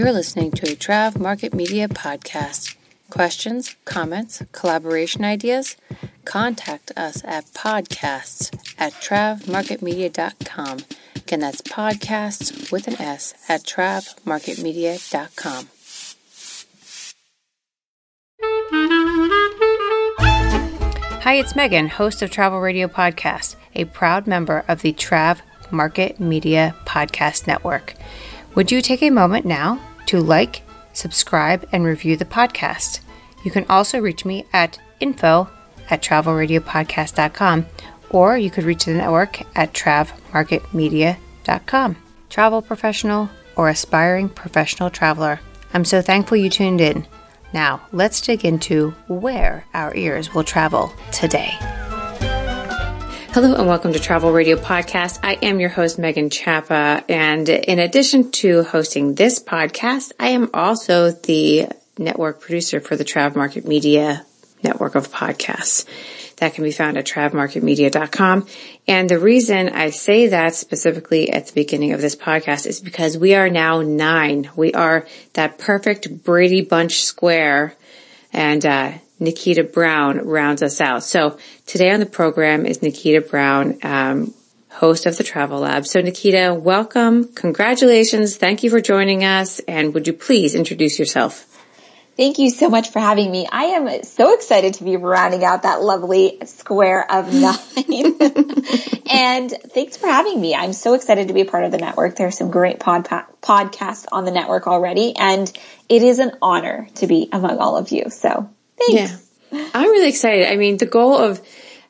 You're listening to a Trav Market Media podcast. Questions, comments, collaboration ideas? Contact us at podcasts at travmarketmedia.com. Again, that's podcasts with an S at travmarketmedia.com. Hi, it's Megan, host of Travel Radio Podcast, a proud member of the Trav Market Media Podcast Network. Would you take a moment now to like, subscribe, and review the podcast? You can also reach me at info at travelradiopodcast.com or you could reach the network at travmarketmedia.com. Travel professional or aspiring professional traveler, I'm so thankful you tuned in. Now, let's dig into where our ears will travel today. Hello and welcome to Travel Radio Podcast. I am your host, Megan Chapa. And in addition to hosting this podcast, I am also the network producer for the Trav Market Media network of podcasts that can be found at travmarketmedia.com. And the reason I say that specifically at the beginning of this podcast is because we are now nine. We are that perfect Brady Bunch square and, uh, Nikita Brown rounds us out. So today on the program is Nikita Brown, um, host of the Travel Lab. So Nikita, welcome. Congratulations. Thank you for joining us. And would you please introduce yourself? Thank you so much for having me. I am so excited to be rounding out that lovely square of nine. and thanks for having me. I'm so excited to be a part of the network. There are some great pod- podcasts on the network already, and it is an honor to be among all of you. So thanks. Yeah. I'm really excited. I mean, the goal of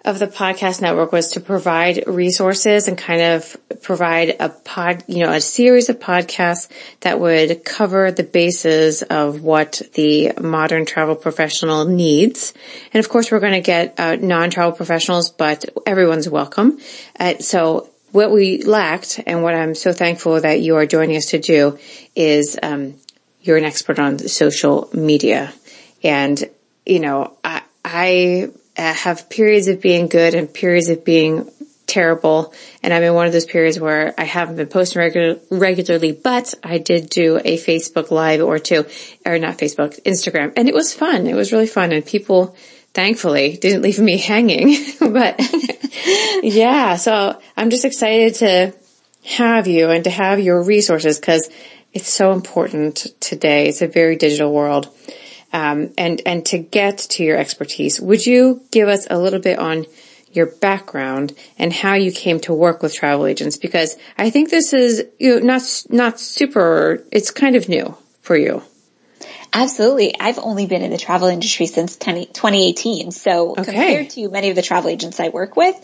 of the podcast network was to provide resources and kind of provide a pod, you know, a series of podcasts that would cover the bases of what the modern travel professional needs. And of course, we're going to get uh, non-travel professionals, but everyone's welcome. Uh, so what we lacked and what I'm so thankful that you are joining us to do is, um, you're an expert on social media and, you know, I, I uh, have periods of being good and periods of being terrible. And I'm in one of those periods where I haven't been posting regular, regularly, but I did do a Facebook live or two, or not Facebook, Instagram. And it was fun. It was really fun. And people, thankfully, didn't leave me hanging. but yeah, so I'm just excited to have you and to have your resources because it's so important today. It's a very digital world um, and and to get to your expertise, would you give us a little bit on your background and how you came to work with travel agents? Because I think this is you know, not not super. It's kind of new for you. Absolutely. I've only been in the travel industry since 2018. So okay. compared to many of the travel agents I work with,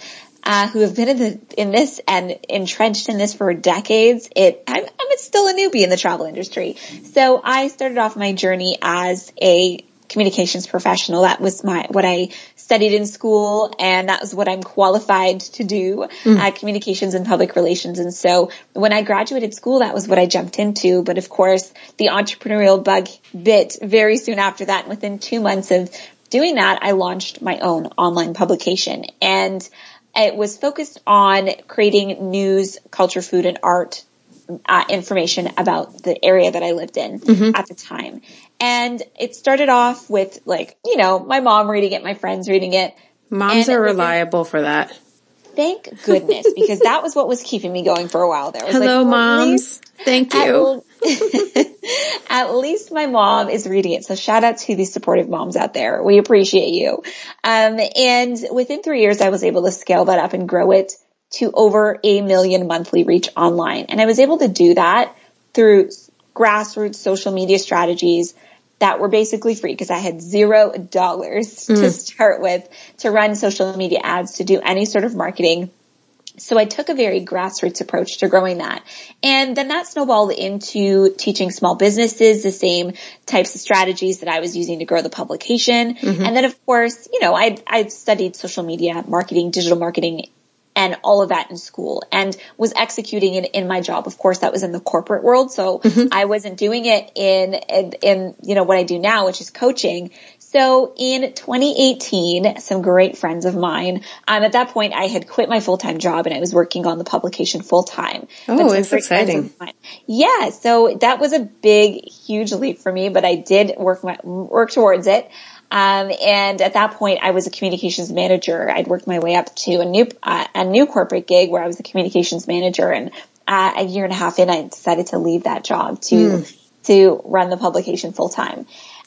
uh, who have been in the in this and entrenched in this for decades. It I'm, I'm still a newbie in the travel industry. So I started off my journey as a communications professional. That was my what I studied in school, and that was what I'm qualified to do: mm. uh, communications and public relations. And so, when I graduated school, that was what I jumped into. But of course, the entrepreneurial bug bit very soon after that. And within two months of doing that, I launched my own online publication, and it was focused on creating news, culture, food, and art uh, information about the area that I lived in mm-hmm. at the time. And it started off with like, you know, my mom reading it, my friends reading it. Moms are reliable for that. Thank goodness, because that was what was keeping me going for a while there. Hello, like, moms. Thank you. At, at, least my mom is reading it. So shout out to the supportive moms out there. We appreciate you. Um, and within three years, I was able to scale that up and grow it to over a million monthly reach online. And I was able to do that through grassroots social media strategies that were basically free because I had zero dollars mm. to start with to run social media ads, to do any sort of marketing. So I took a very grassroots approach to growing that. And then that snowballed into teaching small businesses the same types of strategies that I was using to grow the publication. Mm-hmm. And then of course, you know, I I studied social media marketing, digital marketing and all of that in school and was executing it in my job. Of course, that was in the corporate world. So mm-hmm. I wasn't doing it in, in, in, you know, what I do now, which is coaching. So in 2018, some great friends of mine, um, at that point I had quit my full-time job and I was working on the publication full-time. Oh, it's exciting. Yeah. So that was a big, huge leap for me, but I did work my, work towards it. Um, and at that point, I was a communications manager. I'd worked my way up to a new uh, a new corporate gig where I was a communications manager. And uh, a year and a half in, I decided to leave that job to mm. to run the publication full time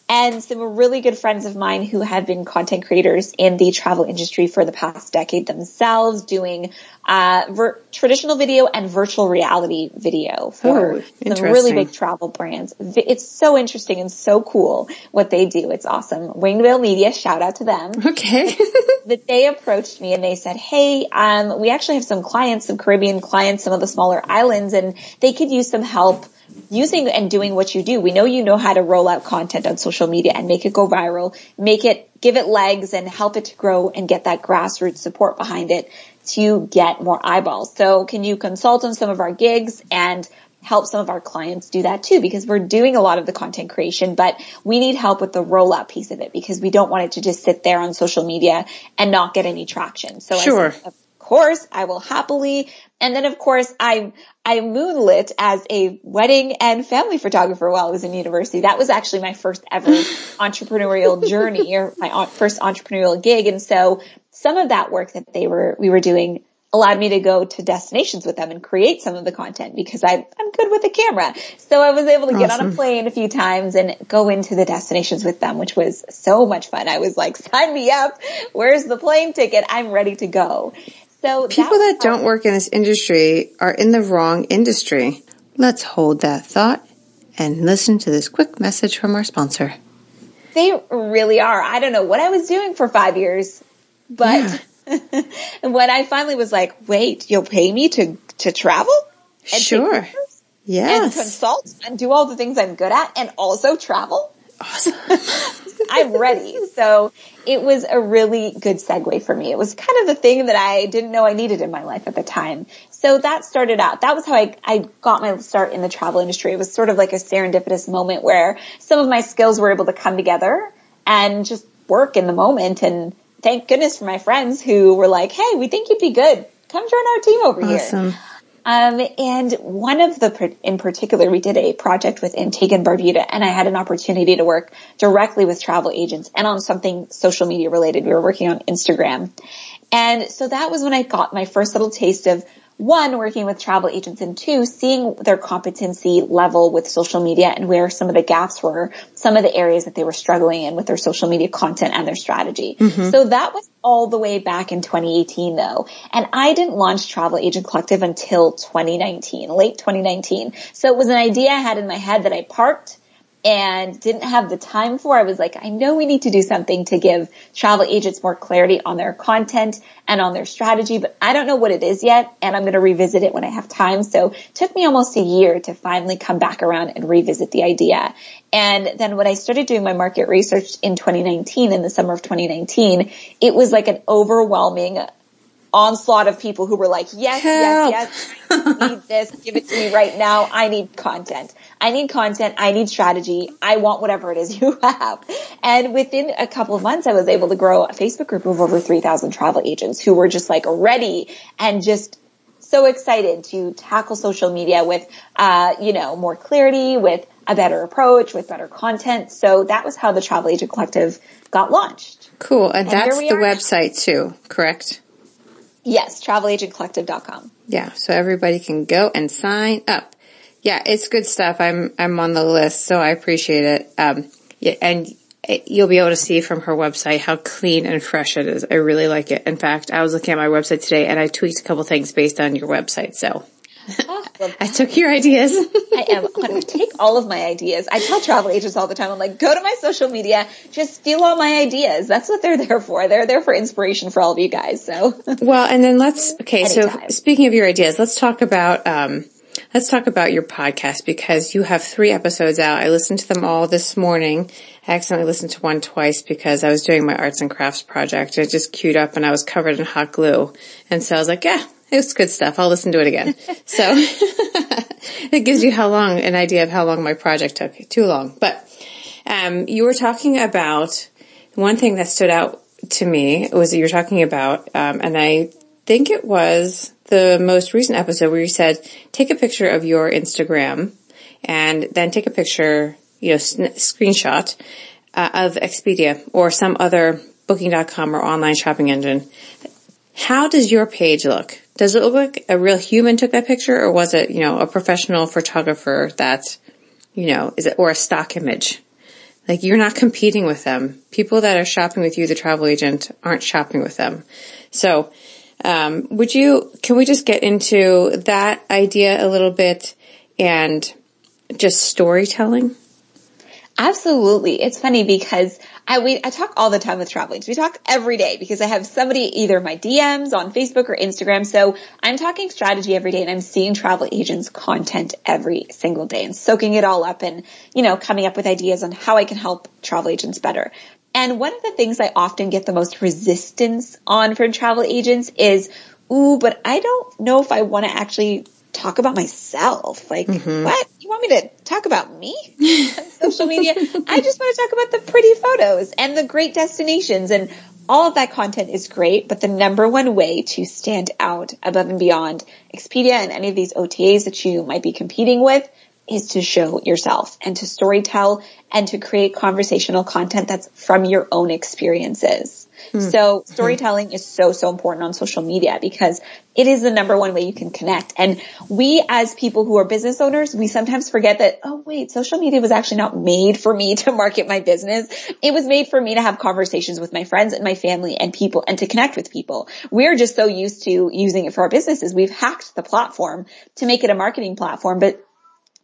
and some really good friends of mine who have been content creators in the travel industry for the past decade themselves doing uh, ver- traditional video and virtual reality video for Ooh, some really big travel brands. It's so interesting and so cool what they do. It's awesome. Winged Media, shout out to them. Okay. but they approached me and they said, Hey, um, we actually have some clients, some Caribbean clients, some of the smaller islands, and they could use some help using and doing what you do. We know you know how to roll out content on social media and make it go viral, make it, give it legs and help it to grow and get that grassroots support behind it to get more eyeballs. So can you consult on some of our gigs and help some of our clients do that too because we're doing a lot of the content creation, but we need help with the rollout piece of it because we don't want it to just sit there on social media and not get any traction. So sure. Said, of course, I will happily. And then of course I I moonlit as a wedding and family photographer while I was in university. That was actually my first ever entrepreneurial journey or my first entrepreneurial gig. And so some of that work that they were, we were doing allowed me to go to destinations with them and create some of the content because I, I'm good with the camera. So I was able to get on a plane a few times and go into the destinations with them, which was so much fun. I was like, sign me up. Where's the plane ticket? I'm ready to go. So people that, that don't work in this industry are in the wrong industry. Let's hold that thought and listen to this quick message from our sponsor. They really are. I don't know what I was doing for five years, but yeah. when I finally was like, wait, you'll pay me to, to travel? sure. Yes. And consult and do all the things I'm good at and also travel? Awesome. I'm ready. So it was a really good segue for me. It was kind of the thing that I didn't know I needed in my life at the time. So that started out. That was how I, I got my start in the travel industry. It was sort of like a serendipitous moment where some of my skills were able to come together and just work in the moment. And thank goodness for my friends who were like, Hey, we think you'd be good. Come join our team over awesome. here. Um, and one of the, in particular, we did a project with Antigua and Barbuda and I had an opportunity to work directly with travel agents and on something social media related. We were working on Instagram. And so that was when I got my first little taste of one, working with travel agents and two, seeing their competency level with social media and where some of the gaps were, some of the areas that they were struggling in with their social media content and their strategy. Mm-hmm. So that was all the way back in 2018 though. And I didn't launch Travel Agent Collective until 2019, late 2019. So it was an idea I had in my head that I parked and didn't have the time for. I was like, I know we need to do something to give travel agents more clarity on their content and on their strategy, but I don't know what it is yet. And I'm going to revisit it when I have time. So it took me almost a year to finally come back around and revisit the idea. And then when I started doing my market research in 2019, in the summer of 2019, it was like an overwhelming onslaught of people who were like, yes, Help. yes, yes, I need this, give it to me right now. I need content. I need content. I need strategy. I want whatever it is you have. And within a couple of months, I was able to grow a Facebook group of over 3,000 travel agents who were just like ready and just so excited to tackle social media with, uh, you know, more clarity, with a better approach, with better content. So that was how the Travel Agent Collective got launched. Cool. And, and that's the website too, correct? Yes, travelagentcollective.com. Yeah, so everybody can go and sign up. Yeah, it's good stuff. I'm I'm on the list, so I appreciate it. Um, yeah, and you'll be able to see from her website how clean and fresh it is. I really like it. In fact, I was looking at my website today and I tweaked a couple things based on your website. So I took your ideas. I am. I'm going to take all of my ideas. I tell travel agents all the time, I'm like, go to my social media, just steal all my ideas. That's what they're there for. They're there for inspiration for all of you guys. So, well, and then let's, okay. Anytime. So speaking of your ideas, let's talk about, um, let's talk about your podcast because you have three episodes out. I listened to them all this morning. I accidentally listened to one twice because I was doing my arts and crafts project. It just queued up and I was covered in hot glue. And so I was like, yeah, it's good stuff. I'll listen to it again. so it gives you how long, an idea of how long my project took. Too long. But, um, you were talking about one thing that stood out to me was that you were talking about, um, and I think it was the most recent episode where you said, take a picture of your Instagram and then take a picture, you know, sn- screenshot uh, of Expedia or some other booking.com or online shopping engine. How does your page look? Does it look like a real human took that picture or was it, you know, a professional photographer that, you know, is it, or a stock image? Like you're not competing with them. People that are shopping with you, the travel agent, aren't shopping with them. So, um, would you, can we just get into that idea a little bit and just storytelling? Absolutely. It's funny because I we I talk all the time with travelers. We talk every day because I have somebody either my DMs on Facebook or Instagram. So I'm talking strategy every day and I'm seeing travel agents content every single day and soaking it all up and, you know, coming up with ideas on how I can help travel agents better. And one of the things I often get the most resistance on from travel agents is, ooh, but I don't know if I want to actually talk about myself. Like, mm-hmm. what? You want me to talk about me on social media? I just want to talk about the pretty photos and the great destinations and all of that content is great, but the number one way to stand out above and beyond Expedia and any of these OTAs that you might be competing with is to show yourself and to storytell and to create conversational content that's from your own experiences. Mm. So storytelling is so, so important on social media because it is the number one way you can connect. And we as people who are business owners, we sometimes forget that, oh wait, social media was actually not made for me to market my business. It was made for me to have conversations with my friends and my family and people and to connect with people. We're just so used to using it for our businesses. We've hacked the platform to make it a marketing platform, but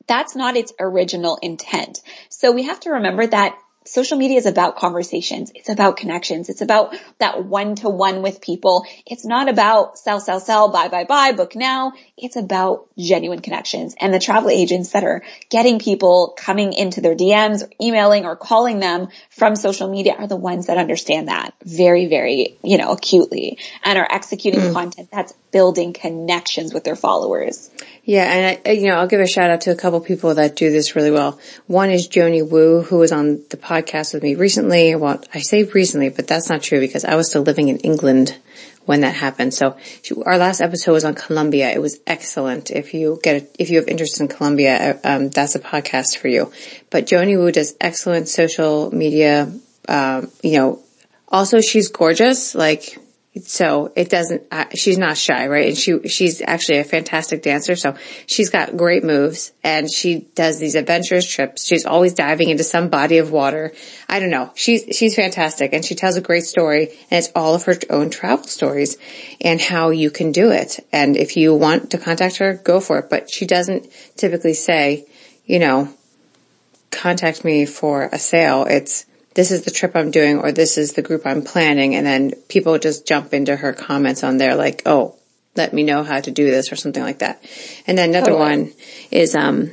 that's not its original intent. So we have to remember that social media is about conversations. It's about connections. It's about that one to one with people. It's not about sell, sell, sell, buy, buy, buy, book now. It's about genuine connections and the travel agents that are getting people coming into their DMs or emailing or calling them from social media are the ones that understand that very, very, you know, acutely and are executing mm. content that's building connections with their followers. Yeah, and I, you know, I'll give a shout out to a couple people that do this really well. One is Joni Wu, who was on the podcast with me recently. Well, I say recently, but that's not true because I was still living in England when that happened. So she, our last episode was on Colombia. It was excellent. If you get, a, if you have interest in Colombia, uh, um, that's a podcast for you. But Joni Wu does excellent social media. Um, you know, also she's gorgeous. Like so it doesn't, uh, she's not shy, right? And she, she's actually a fantastic dancer. So she's got great moves and she does these adventurous trips. She's always diving into some body of water. I don't know. She's, she's fantastic and she tells a great story and it's all of her own travel stories and how you can do it. And if you want to contact her, go for it. But she doesn't typically say, you know, contact me for a sale. It's, this is the trip I'm doing or this is the group I'm planning. And then people just jump into her comments on there like, oh, let me know how to do this or something like that. And then another one is, um,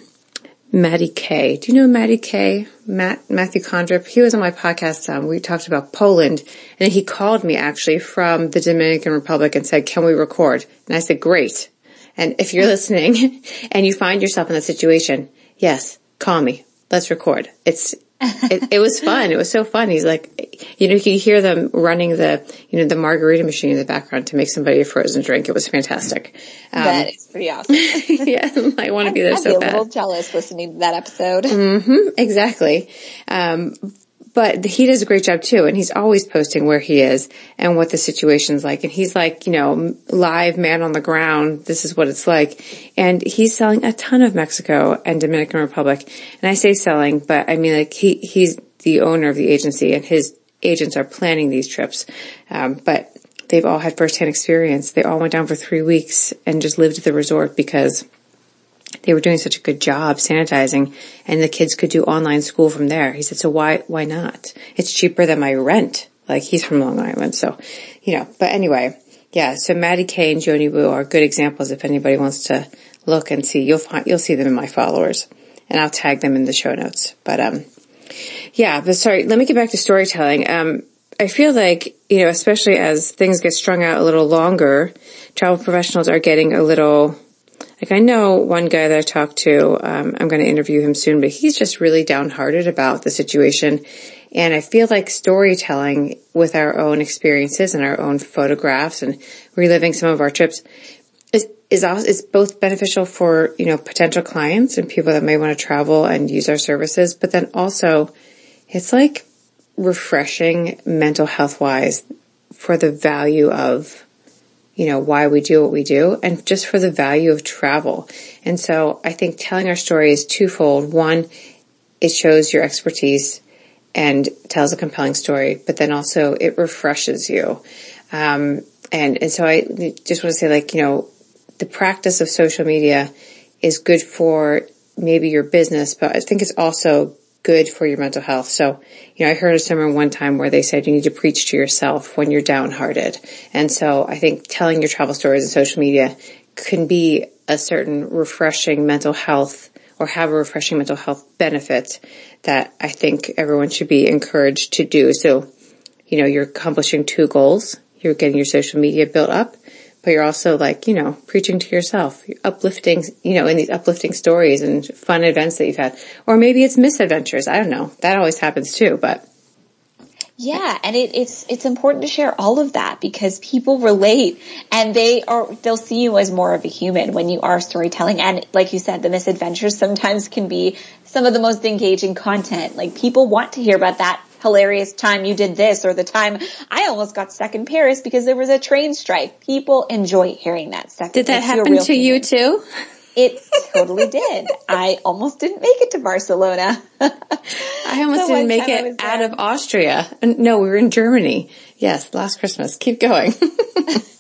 Maddie K. Do you know Maddie K? Matt, Matthew Condrip. He was on my podcast. Um, we talked about Poland and he called me actually from the Dominican Republic and said, can we record? And I said, great. And if you're listening and you find yourself in that situation, yes, call me. Let's record. It's, it, it, was fun. It was so fun. He's like, you know, you could hear them running the, you know, the margarita machine in the background to make somebody a frozen drink. It was fantastic. Um, that is pretty awesome. yeah, I want to be there I'd so be a little jealous listening to that episode. Mm-hmm, exactly. Um, but he does a great job too. And he's always posting where he is and what the situation's like. And he's like, you know, live man on the ground. This is what it's like. And he's selling a ton of Mexico and Dominican Republic. And I say selling, but I mean like he, he's the owner of the agency and his agents are planning these trips. Um, but they've all had firsthand experience. They all went down for three weeks and just lived at the resort because they were doing such a good job sanitizing and the kids could do online school from there. He said, so why, why not? It's cheaper than my rent. Like he's from Long Island. So, you know, but anyway, yeah. So Maddie K and Joni Wu are good examples if anybody wants to look and see. You'll find, you'll see them in my followers and I'll tag them in the show notes. But, um, yeah, but sorry, let me get back to storytelling. Um, I feel like, you know, especially as things get strung out a little longer, travel professionals are getting a little, like I know one guy that I talked to, um, I'm going to interview him soon, but he's just really downhearted about the situation. And I feel like storytelling with our own experiences and our own photographs and reliving some of our trips is, is, also, is both beneficial for, you know, potential clients and people that may want to travel and use our services, but then also it's like refreshing mental health wise for the value of, you know, why we do what we do and just for the value of travel. And so I think telling our story is twofold. One, it shows your expertise and tells a compelling story, but then also it refreshes you. Um, and, and so I just want to say like, you know, the practice of social media is good for maybe your business, but I think it's also good for your mental health. So, you know, I heard a sermon one time where they said you need to preach to yourself when you're downhearted. And so I think telling your travel stories on social media can be a certain refreshing mental health or have a refreshing mental health benefit that I think everyone should be encouraged to do. So, you know, you're accomplishing two goals. You're getting your social media built up but you're also like, you know, preaching to yourself, you're uplifting, you know, in these uplifting stories and fun events that you've had. Or maybe it's misadventures. I don't know. That always happens too, but. Yeah, and it, it's it's important to share all of that because people relate and they are they'll see you as more of a human when you are storytelling. And like you said, the misadventures sometimes can be some of the most engaging content. Like people want to hear about that hilarious time you did this or the time I almost got stuck in Paris because there was a train strike. People enjoy hearing that stuff. Did that happen to you too? It totally did. I almost didn't make it to Barcelona. I almost didn't make it out of Austria. No, we were in Germany. Yes, last Christmas. Keep going.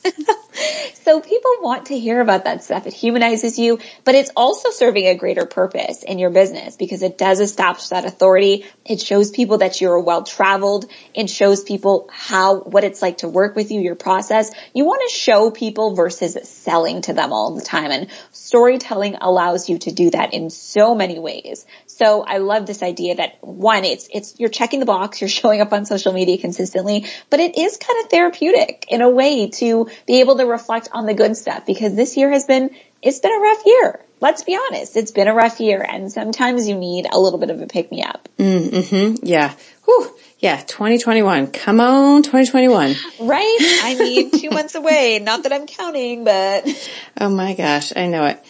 Want to hear about that stuff. It humanizes you, but it's also serving a greater purpose in your business because it does establish that authority. It shows people that you're well traveled. It shows people how, what it's like to work with you, your process. You want to show people versus selling to them all the time. And storytelling allows you to do that in so many ways. So I love this idea that one, it's, it's, you're checking the box, you're showing up on social media consistently, but it is kind of therapeutic in a way to be able to reflect on the good stuff because this year has been, it's been a rough year. Let's be honest. It's been a rough year and sometimes you need a little bit of a pick me up. Mm-hmm. Yeah. Whew. Yeah. 2021. Come on, 2021. Right? I mean, two months away. Not that I'm counting, but. Oh my gosh. I know it.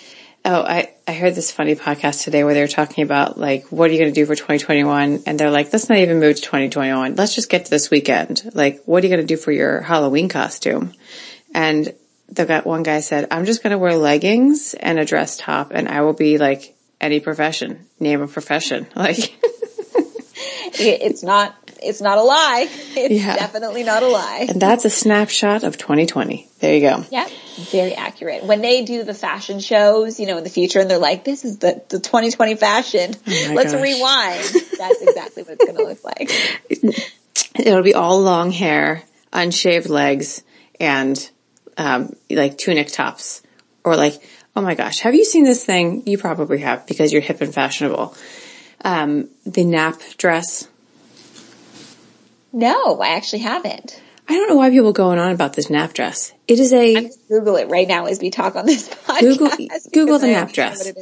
Oh, I, I heard this funny podcast today where they were talking about like, what are you going to do for 2021? And they're like, let's not even move to 2021. Let's just get to this weekend. Like, what are you going to do for your Halloween costume? And the guy, one guy said, I'm just going to wear leggings and a dress top and I will be like any profession, name a profession. Like, it's not it's not a lie. It's yeah. definitely not a lie. And that's a snapshot of 2020. There you go. Yeah, very accurate. When they do the fashion shows, you know, in the future, and they're like, "This is the the 2020 fashion. Oh Let's gosh. rewind." That's exactly what it's going to look like. It'll be all long hair, unshaved legs, and um, like tunic tops, or like, oh my gosh, have you seen this thing? You probably have because you're hip and fashionable. Um, the nap dress no, I actually haven't. I don't know why people are going on about this nap dress. It is a. Google it right now as we talk on this podcast. Google, Google the nap dress.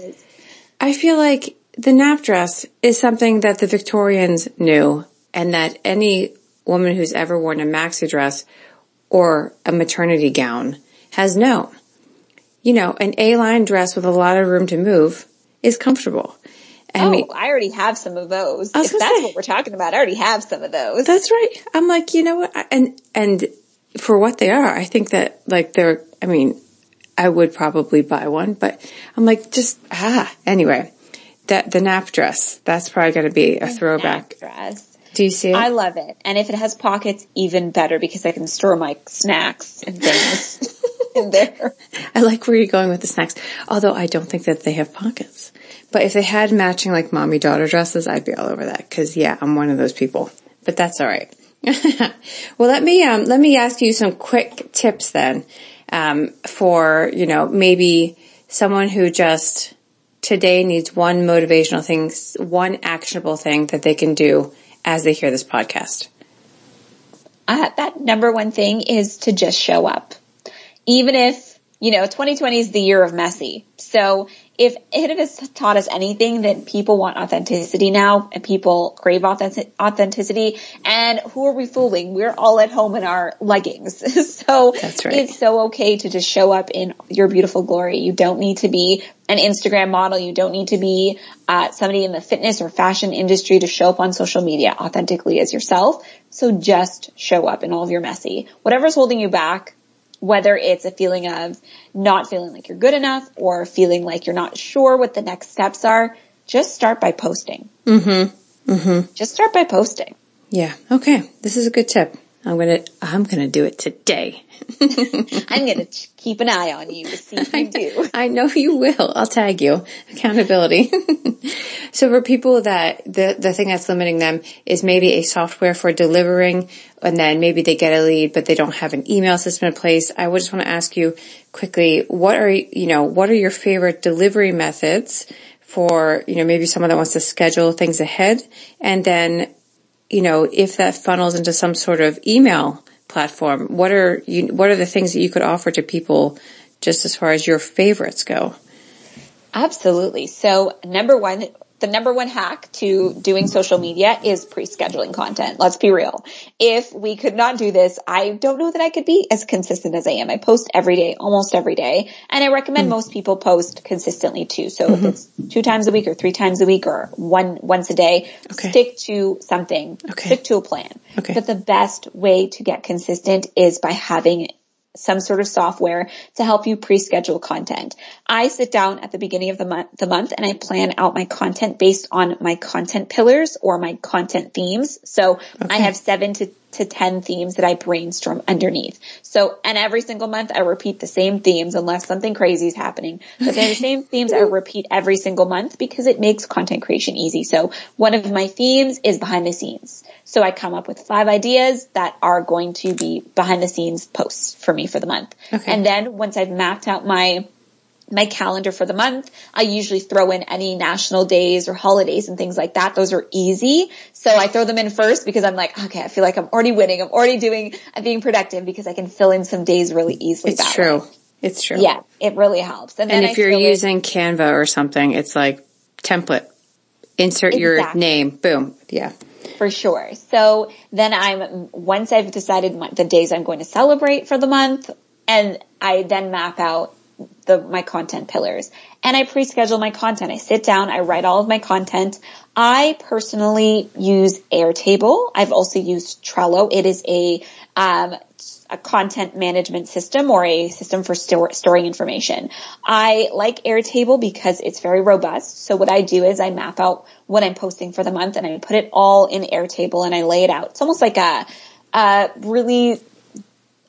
I feel like the nap dress is something that the Victorians knew and that any woman who's ever worn a maxi dress or a maternity gown has known. You know, an A-line dress with a lot of room to move is comfortable. I oh, mean, I already have some of those. If that's say, what we're talking about, I already have some of those. That's right. I'm like, you know what? And, and for what they are, I think that like they're, I mean, I would probably buy one, but I'm like, just, ah, anyway, that, the nap dress, that's probably going to be a throwback. dress. Do you see it? I love it. And if it has pockets, even better because I can store my snacks and things in there. I like where you're going with the snacks. Although I don't think that they have pockets. But if they had matching like mommy daughter dresses, I'd be all over that. Cause yeah, I'm one of those people, but that's all right. well, let me, um, let me ask you some quick tips then, um, for, you know, maybe someone who just today needs one motivational thing, one actionable thing that they can do as they hear this podcast? Uh, that number one thing is to just show up. Even if, you know, 2020 is the year of messy. So if it has taught us anything that people want authenticity now and people crave authenticity and who are we fooling? We're all at home in our leggings. so right. it's so okay to just show up in your beautiful glory. You don't need to be an Instagram model. You don't need to be uh, somebody in the fitness or fashion industry to show up on social media authentically as yourself. So just show up in all of your messy. Whatever's holding you back, whether it's a feeling of not feeling like you're good enough or feeling like you're not sure what the next steps are, just start by posting. Mm-hmm. Mm-hmm. Just start by posting. Yeah. Okay. This is a good tip. I'm gonna, I'm gonna do it today. I'm gonna keep an eye on you to see if you do. I know you will. I'll tag you. Accountability. so for people that the the thing that's limiting them is maybe a software for delivering, and then maybe they get a lead, but they don't have an email system in place. I would just want to ask you quickly, what are you know what are your favorite delivery methods? For, you know, maybe someone that wants to schedule things ahead and then you know, if that funnels into some sort of email platform, what are you, what are the things that you could offer to people just as far as your favorites go? Absolutely. So number one, the number one hack to doing social media is pre-scheduling content. Let's be real. If we could not do this, I don't know that I could be as consistent as I am. I post every day, almost every day, and I recommend mm most people post consistently too. So mm-hmm. if it's two times a week or three times a week or one once a day, okay. stick to something. Okay. Stick to a plan. Okay. But the best way to get consistent is by having some sort of software to help you pre-schedule content. I sit down at the beginning of the month, the month and I plan out my content based on my content pillars or my content themes. So okay. I have seven to to 10 themes that I brainstorm underneath. So, and every single month I repeat the same themes unless something crazy is happening. But they're the same themes I repeat every single month because it makes content creation easy. So one of my themes is behind the scenes. So I come up with five ideas that are going to be behind the scenes posts for me for the month. Okay. And then once I've mapped out my my calendar for the month. I usually throw in any national days or holidays and things like that. Those are easy. So I throw them in first because I'm like, okay, I feel like I'm already winning. I'm already doing, I'm being productive because I can fill in some days really easily. It's true. Way. It's true. Yeah, it really helps. And, and if you're using in, Canva or something, it's like template, insert exactly. your name, boom. Yeah. For sure. So then I'm, once I've decided the days I'm going to celebrate for the month, and I then map out the, my content pillars and I pre-schedule my content. I sit down, I write all of my content. I personally use Airtable. I've also used Trello. It is a, um, a content management system or a system for store, storing information. I like Airtable because it's very robust. So what I do is I map out what I'm posting for the month and I put it all in Airtable and I lay it out. It's almost like a, a really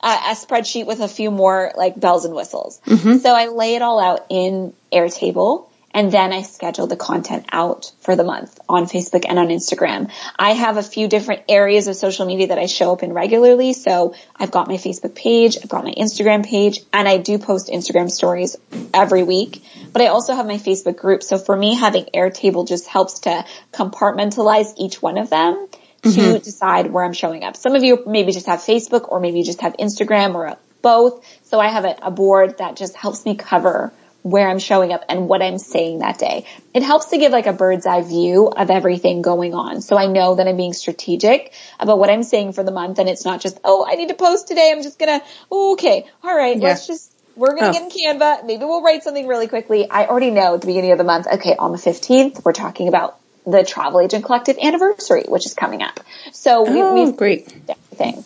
a, a spreadsheet with a few more like bells and whistles. Mm-hmm. So I lay it all out in Airtable and then I schedule the content out for the month on Facebook and on Instagram. I have a few different areas of social media that I show up in regularly. So I've got my Facebook page, I've got my Instagram page, and I do post Instagram stories every week. But I also have my Facebook group. So for me, having Airtable just helps to compartmentalize each one of them mm-hmm. to decide where I'm showing up. Some of you maybe just have Facebook or maybe you just have Instagram or both. So I have a, a board that just helps me cover where I'm showing up and what I'm saying that day. It helps to give like a bird's eye view of everything going on. So I know that I'm being strategic about what I'm saying for the month and it's not just, oh, I need to post today. I'm just gonna, oh, okay. All right. Yeah. Let's just, we're going to oh. get in Canva. Maybe we'll write something really quickly. I already know at the beginning of the month, okay, on the 15th, we're talking about the Travel Agent Collective anniversary, which is coming up. So we, oh, we've great thing.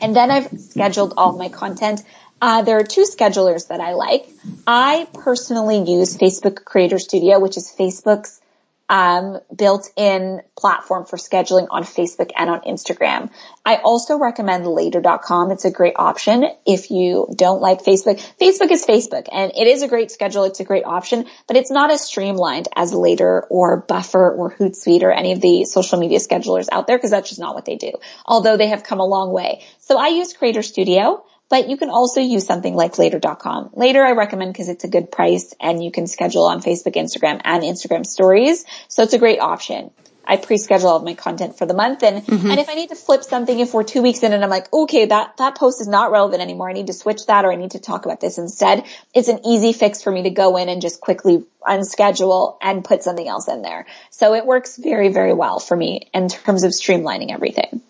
And then I've scheduled all my content. Uh, there are two schedulers that I like. I personally use Facebook Creator Studio, which is Facebook's um, built-in platform for scheduling on Facebook and on Instagram. I also recommend later.com. It's a great option if you don't like Facebook. Facebook is Facebook and it is a great schedule. It's a great option, but it's not as streamlined as later or buffer or Hootsuite or any of the social media schedulers out there because that's just not what they do. Although they have come a long way. So I use Creator Studio. But you can also use something like later.com. Later I recommend because it's a good price and you can schedule on Facebook, Instagram and Instagram stories. So it's a great option. I pre-schedule all of my content for the month. And, mm-hmm. and if I need to flip something, if we're two weeks in and I'm like, okay, that, that post is not relevant anymore. I need to switch that or I need to talk about this instead. It's an easy fix for me to go in and just quickly unschedule and put something else in there. So it works very, very well for me in terms of streamlining everything.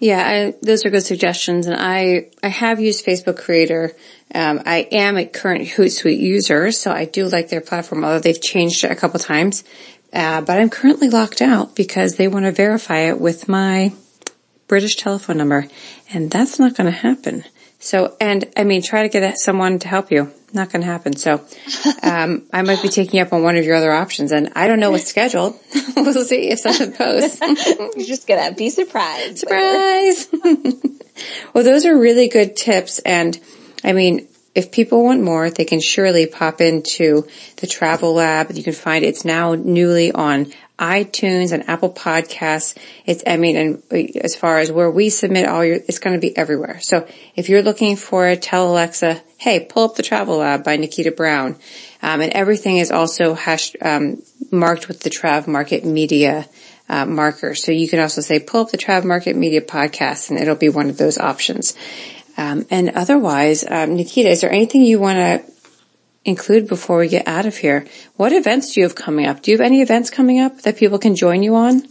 Yeah, I, those are good suggestions. And I, I have used Facebook Creator. Um, I am a current Hootsuite user, so I do like their platform, although they've changed it a couple times. Uh, but I'm currently locked out because they want to verify it with my British telephone number, and that's not going to happen. So, and I mean, try to get someone to help you. Not going to happen. So, um, I might be taking you up on one of your other options, and I don't know what's scheduled. we'll see if something posts. You're just gonna be surprised. Surprise! well, those are really good tips, and I mean, if people want more, they can surely pop into the Travel Lab. You can find it's now newly on iTunes and Apple Podcasts. It's, I mean, and as far as where we submit all your, it's going to be everywhere. So if you're looking for it, tell Alexa, hey, pull up the Travel Lab by Nikita Brown. Um, and everything is also hash, um, marked with the Trav Market Media uh, marker. So you can also say, pull up the Trav Market Media podcast and it'll be one of those options. Um, and otherwise, um, Nikita, is there anything you want to include before we get out of here? What events do you have coming up? Do you have any events coming up that people can join you on?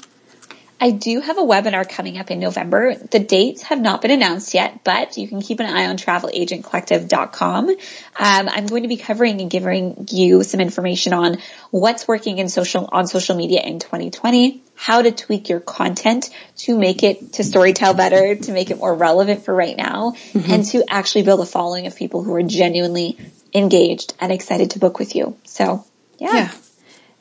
I do have a webinar coming up in November. The dates have not been announced yet, but you can keep an eye on travelagentcollective.com. Um, I'm going to be covering and giving you some information on what's working in social, on social media in 2020, how to tweak your content to make it, to storytell better, to make it more relevant for right now, mm-hmm. and to actually build a following of people who are genuinely engaged and excited to book with you. So, yeah. Yeah.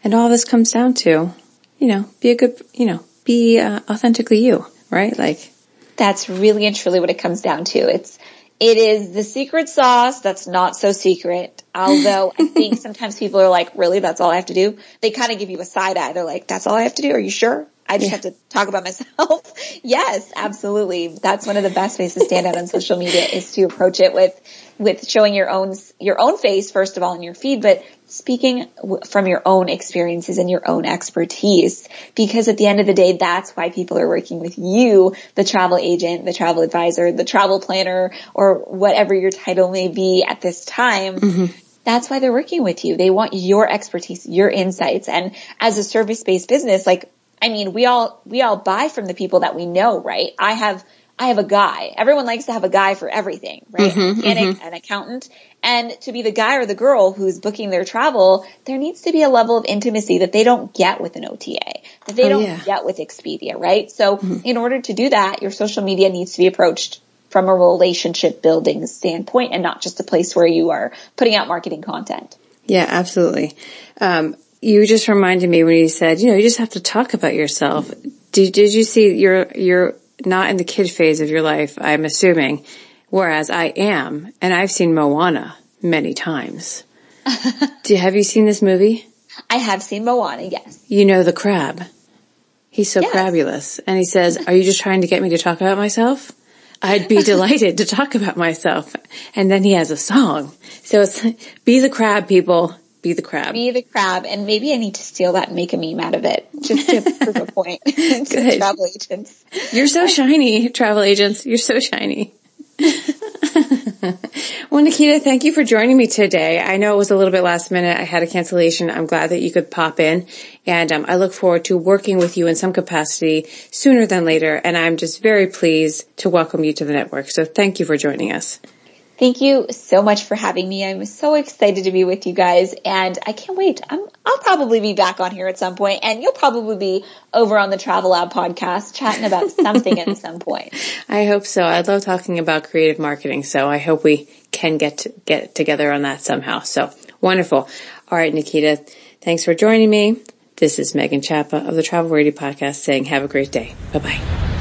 And all this comes down to, you know, be a good, you know, be uh, authentically you, right? Like that's really and truly what it comes down to. It's it is the secret sauce that's not so secret. Although I think sometimes people are like, really, that's all I have to do? They kind of give you a side eye. They're like, that's all I have to do? Are you sure? I just yeah. have to talk about myself. yes, absolutely. That's one of the best ways to stand out on social media is to approach it with, with showing your own, your own face, first of all, in your feed, but speaking from your own experiences and your own expertise. Because at the end of the day, that's why people are working with you, the travel agent, the travel advisor, the travel planner, or whatever your title may be at this time. Mm-hmm that's why they're working with you. They want your expertise, your insights. And as a service-based business, like I mean, we all, we all buy from the people that we know, right? I have, I have a guy. Everyone likes to have a guy for everything, right? Mm-hmm, Mechanic, mm-hmm. an accountant. And to be the guy or the girl who's booking their travel, there needs to be a level of intimacy that they don't get with an OTA, that they oh, don't yeah. get with Expedia, right? So mm-hmm. in order to do that, your social media needs to be approached from a relationship building standpoint and not just a place where you are putting out marketing content. Yeah, absolutely. Um, you just reminded me when you said, you know, you just have to talk about yourself. Did, did you see you're, you're not in the kid phase of your life, I'm assuming, whereas I am, and I've seen Moana many times. Do, have you seen this movie? I have seen Moana, yes. You know the crab. He's so yes. crabulous. And he says, are you just trying to get me to talk about myself? I'd be delighted to talk about myself. And then he has a song. So it's, be the crab people. Be the crab. Be the crab. And maybe I need to steal that and make a meme out of it just to prove a point to travel agents. You're so shiny, travel agents. You're so shiny. well, Nikita, thank you for joining me today. I know it was a little bit last minute. I had a cancellation. I'm glad that you could pop in and um, I look forward to working with you in some capacity sooner than later. And I'm just very pleased to welcome you to the network. So thank you for joining us. Thank you so much for having me. I'm so excited to be with you guys and I can't wait. i will probably be back on here at some point and you'll probably be over on the Travel Lab podcast chatting about something at some point. I hope so. I love talking about creative marketing. So I hope we can get to, get together on that somehow. So wonderful. All right, Nikita, thanks for joining me. This is Megan Chapa of the Travel Radio podcast saying have a great day. Bye bye.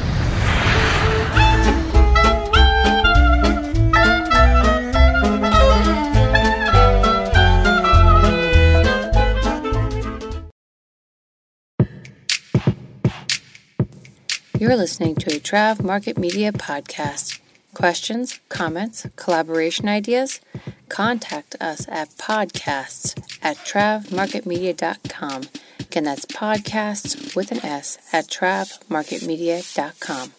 You're listening to a Trav Market Media podcast. Questions, comments, collaboration ideas? Contact us at podcasts at travmarketmedia.com. Again, that's podcasts with an S at travmarketmedia.com.